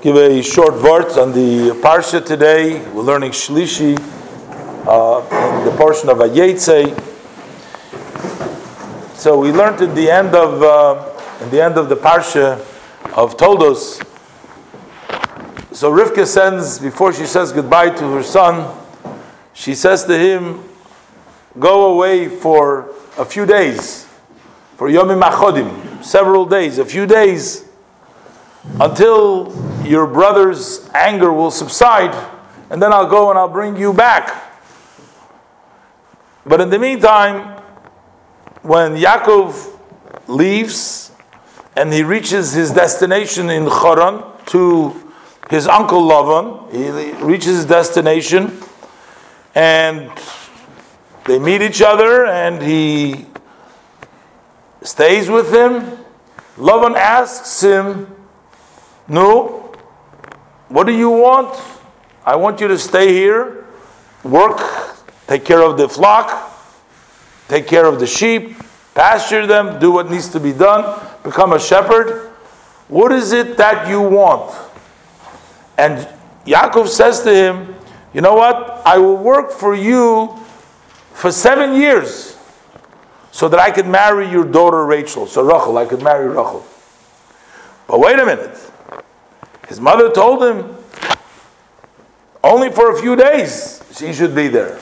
give a short vort on the parsha today. We're learning Shlishi uh, in the portion of Vayetze. So we learned at the end of uh, the end of the parsha of Toldos. So Rivka sends before she says goodbye to her son. She says to him, "Go away for a few days, for Yomim Achodim, several days, a few days." until your brother's anger will subside, and then I'll go and I'll bring you back. But in the meantime, when Yaakov leaves and he reaches his destination in Choron to his uncle Lavan, he reaches his destination and they meet each other and he stays with him. Lavan asks him, no. What do you want? I want you to stay here, work, take care of the flock, take care of the sheep, pasture them, do what needs to be done, become a shepherd. What is it that you want? And Yaakov says to him, You know what? I will work for you for seven years so that I could marry your daughter Rachel. So Rachel, I could marry Rachel. But wait a minute. His mother told him only for a few days she should be there.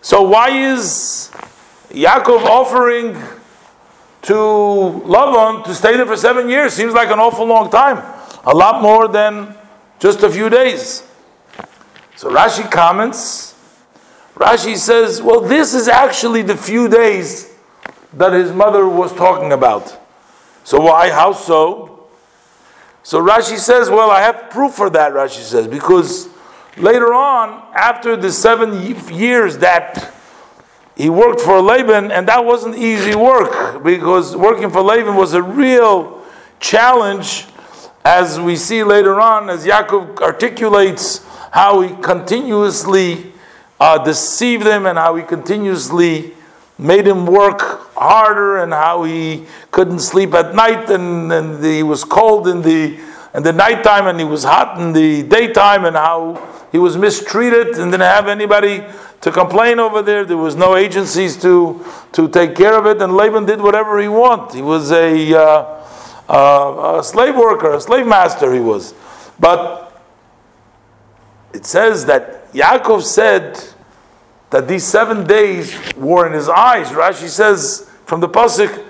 So why is Yaakov offering to Lavan to stay there for seven years? Seems like an awful long time. A lot more than just a few days. So Rashi comments. Rashi says, well, this is actually the few days that his mother was talking about. So why? How so? So Rashi says, well, I have proof for that, Rashi says, because later on, after the seven years that he worked for Laban, and that wasn't easy work, because working for Laban was a real challenge, as we see later on, as Yaakov articulates how he continuously uh, deceived them and how he continuously made him work harder and how he couldn't sleep at night and, and he was cold in the in the nighttime and he was hot in the daytime and how he was mistreated and didn't have anybody to complain over there. There was no agencies to, to take care of it, and Laban did whatever he wanted. He was a, uh, uh, a slave worker, a slave master, he was. But it says that Yaakov said that these seven days were in his eyes. Rashi says from the pasuk,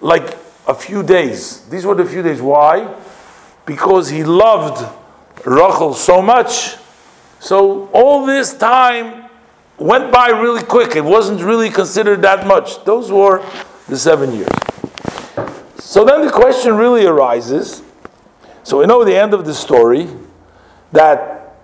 like a few days. These were the few days. Why? Because he loved Rachel so much. So all this time went by really quick. It wasn't really considered that much. Those were the seven years. So then the question really arises. So we know the end of the story that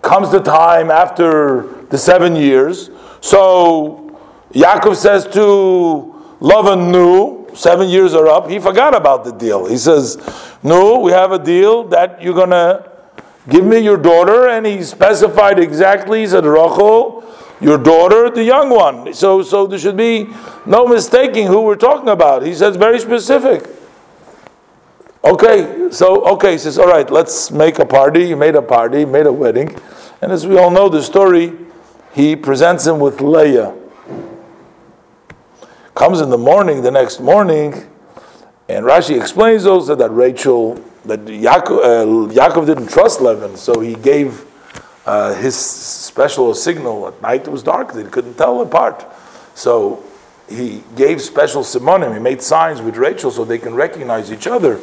comes the time after the seven years. So Yaakov says to Lavan, "No, seven years are up." He forgot about the deal. He says, "No, we have a deal that you're gonna give me your daughter," and he specified exactly. He said, "Rachel, your daughter, the young one." So, so there should be no mistaking who we're talking about. He says very specific. Okay, so okay, he says, all right, let's make a party. He made a party, made a wedding, and as we all know the story, he presents him with Leah. Comes in the morning, the next morning, and Rashi explains also that Rachel, that Yaakov, uh, Yaakov didn't trust Lavan, so he gave uh, his special signal. At night it was dark; they couldn't tell apart. So he gave special simonim. He made signs with Rachel so they can recognize each other.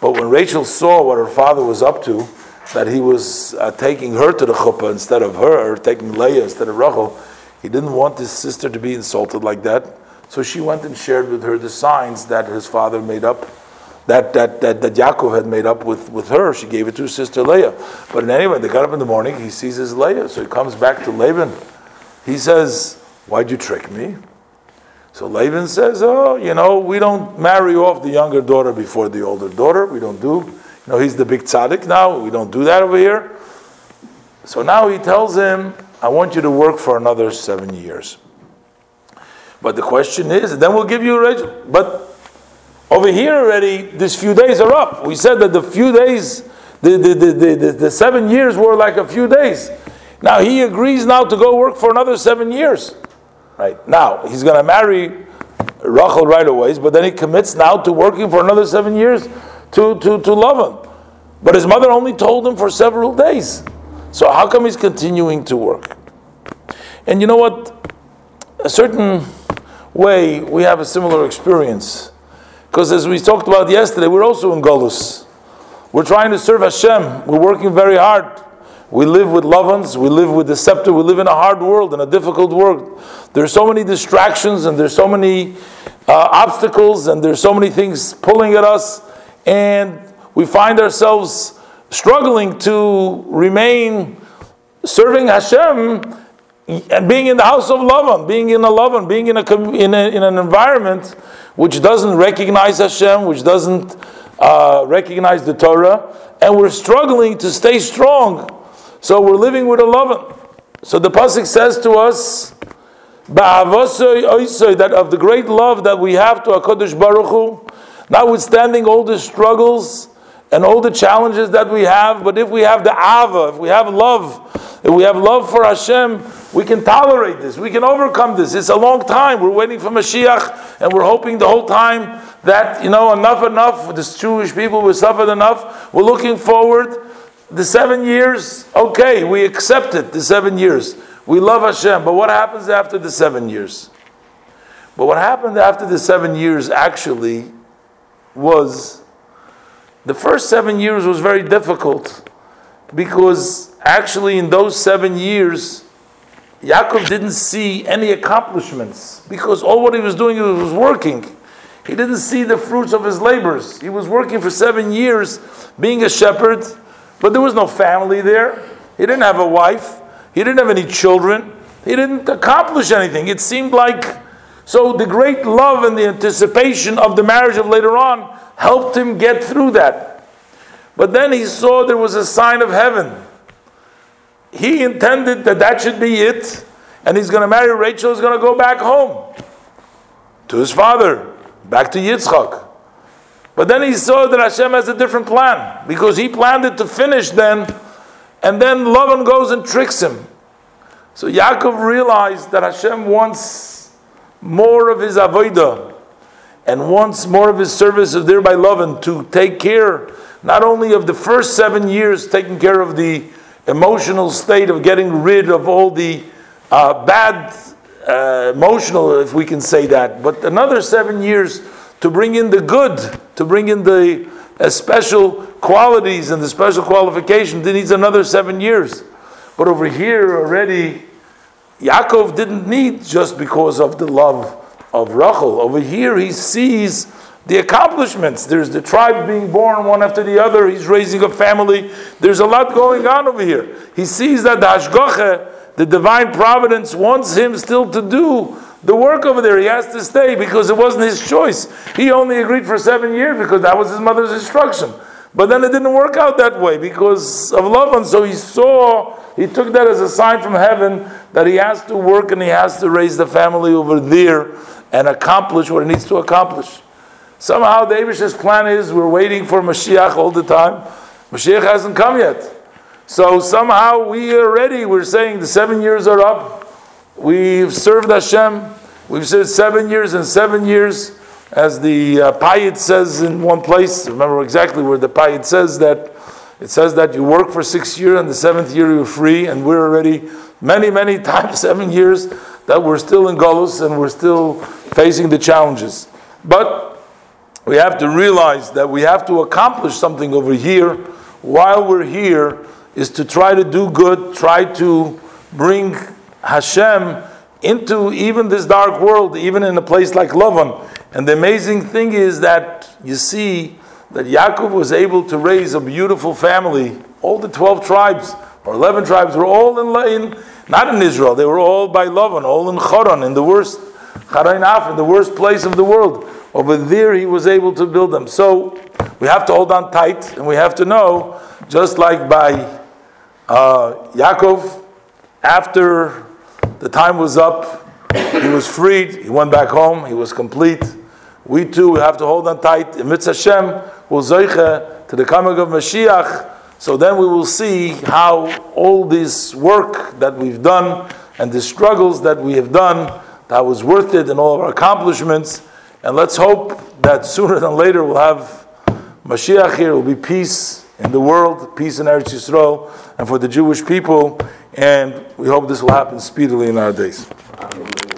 But when Rachel saw what her father was up to, that he was uh, taking her to the chuppah instead of her, taking Leah instead of Rachel. He didn't want his sister to be insulted like that. So she went and shared with her the signs that his father made up, that, that, that, that Yaakov had made up with, with her. She gave it to his sister Leah. But in any anyway, they got up in the morning, he sees his Leah. So he comes back to Laban. He says, Why'd you trick me? So Laban says, Oh, you know, we don't marry off the younger daughter before the older daughter. We don't do know, he's the big tzaddik now. We don't do that over here. So now he tells him, I want you to work for another seven years. But the question is, then we'll give you a But over here already, these few days are up. We said that the few days The, the, the, the, the, the seven years were like a few days. Now he agrees now to go work for another seven years. Right now he's going to marry Rachel right away, but then he commits now to working for another seven years to to to Lavan. But his mother only told him for several days. So how come he's continuing to work? And you know what? A certain way we have a similar experience. Because as we talked about yesterday, we're also in Golus. We're trying to serve Hashem. We're working very hard. We live with loved ones. We live with the scepter. We live in a hard world, in a difficult world. There's so many distractions and there's so many uh, obstacles and there's so many things pulling at us. And we find ourselves struggling to remain serving Hashem and being in the house of Lavan, being in a Lavan, being in, a, in, a, in an environment which doesn't recognize Hashem, which doesn't uh, recognize the Torah, and we're struggling to stay strong. So we're living with a Lavan. So the pasuk says to us, that of the great love that we have to Hakadosh Baruch Hu, notwithstanding all the struggles and all the challenges that we have, but if we have the ahava, if we have love, if we have love for Hashem, we can tolerate this. We can overcome this. It's a long time. We're waiting for Mashiach, and we're hoping the whole time that you know enough, enough. The Jewish people will suffered enough. We're looking forward. The seven years, okay, we accept it. The seven years, we love Hashem. But what happens after the seven years? But what happened after the seven years actually was the first seven years was very difficult because actually in those seven years, Yaakov didn't see any accomplishments because all what he was doing was working. He didn't see the fruits of his labors. He was working for seven years being a shepherd, but there was no family there. He didn't have a wife. He didn't have any children. He didn't accomplish anything. It seemed like so the great love and the anticipation of the marriage of later on helped him get through that. But then he saw there was a sign of heaven. He intended that that should be it, and he's going to marry Rachel, he's going to go back home to his father, back to Yitzchak. But then he saw that Hashem has a different plan because he planned it to finish then, and then Lavan goes and tricks him. So Yaakov realized that Hashem wants more of his avodah and wants more of his service of thereby loving to take care not only of the first seven years, taking care of the emotional state of getting rid of all the uh, bad uh, emotional, if we can say that, but another seven years to bring in the good, to bring in the uh, special qualities and the special qualifications. It needs another seven years. But over here already, Yaakov didn't need just because of the love of Rachel. Over here, he sees the accomplishments. There's the tribe being born one after the other. He's raising a family. There's a lot going on over here. He sees that the Hashgacha, the divine providence, wants him still to do the work over there. He has to stay because it wasn't his choice. He only agreed for seven years because that was his mother's instruction. But then it didn't work out that way because of love. And so he saw, he took that as a sign from heaven that he has to work and he has to raise the family over there and accomplish what he needs to accomplish. Somehow the plan is we're waiting for Mashiach all the time. Mashiach hasn't come yet. So somehow we are ready. We're saying the seven years are up. We've served Hashem. We've served seven years and seven years, as the uh, Payit says in one place. Remember exactly where the Payit says that. It says that you work for six years and the seventh year you're free, and we're already many, many times seven years that we're still in Golus and we're still facing the challenges. But we have to realize that we have to accomplish something over here while we're here is to try to do good, try to bring Hashem into even this dark world, even in a place like Lavan. And the amazing thing is that you see that Yaakov was able to raise a beautiful family. All the 12 tribes or 11 tribes were all in, in not in Israel, they were all by Lavan, all in Choron, in the worst, Charainaf, in the worst place of the world. Over there, he was able to build them. So we have to hold on tight, and we have to know, just like by uh, Yaakov, after the time was up, he was freed, he went back home, he was complete. We too have to hold on tight. Im Yirtzeh Hashem, will zeiche to the coming of Mashiach So then we will see how all this work that we've done and the struggles that we have done, that was worth it and all of our accomplishments. And let's hope that sooner than later we'll have Mashiach here, will be peace in the world, peace in Eretz Yisrael, and for the Jewish people. And we hope this will happen speedily in our days.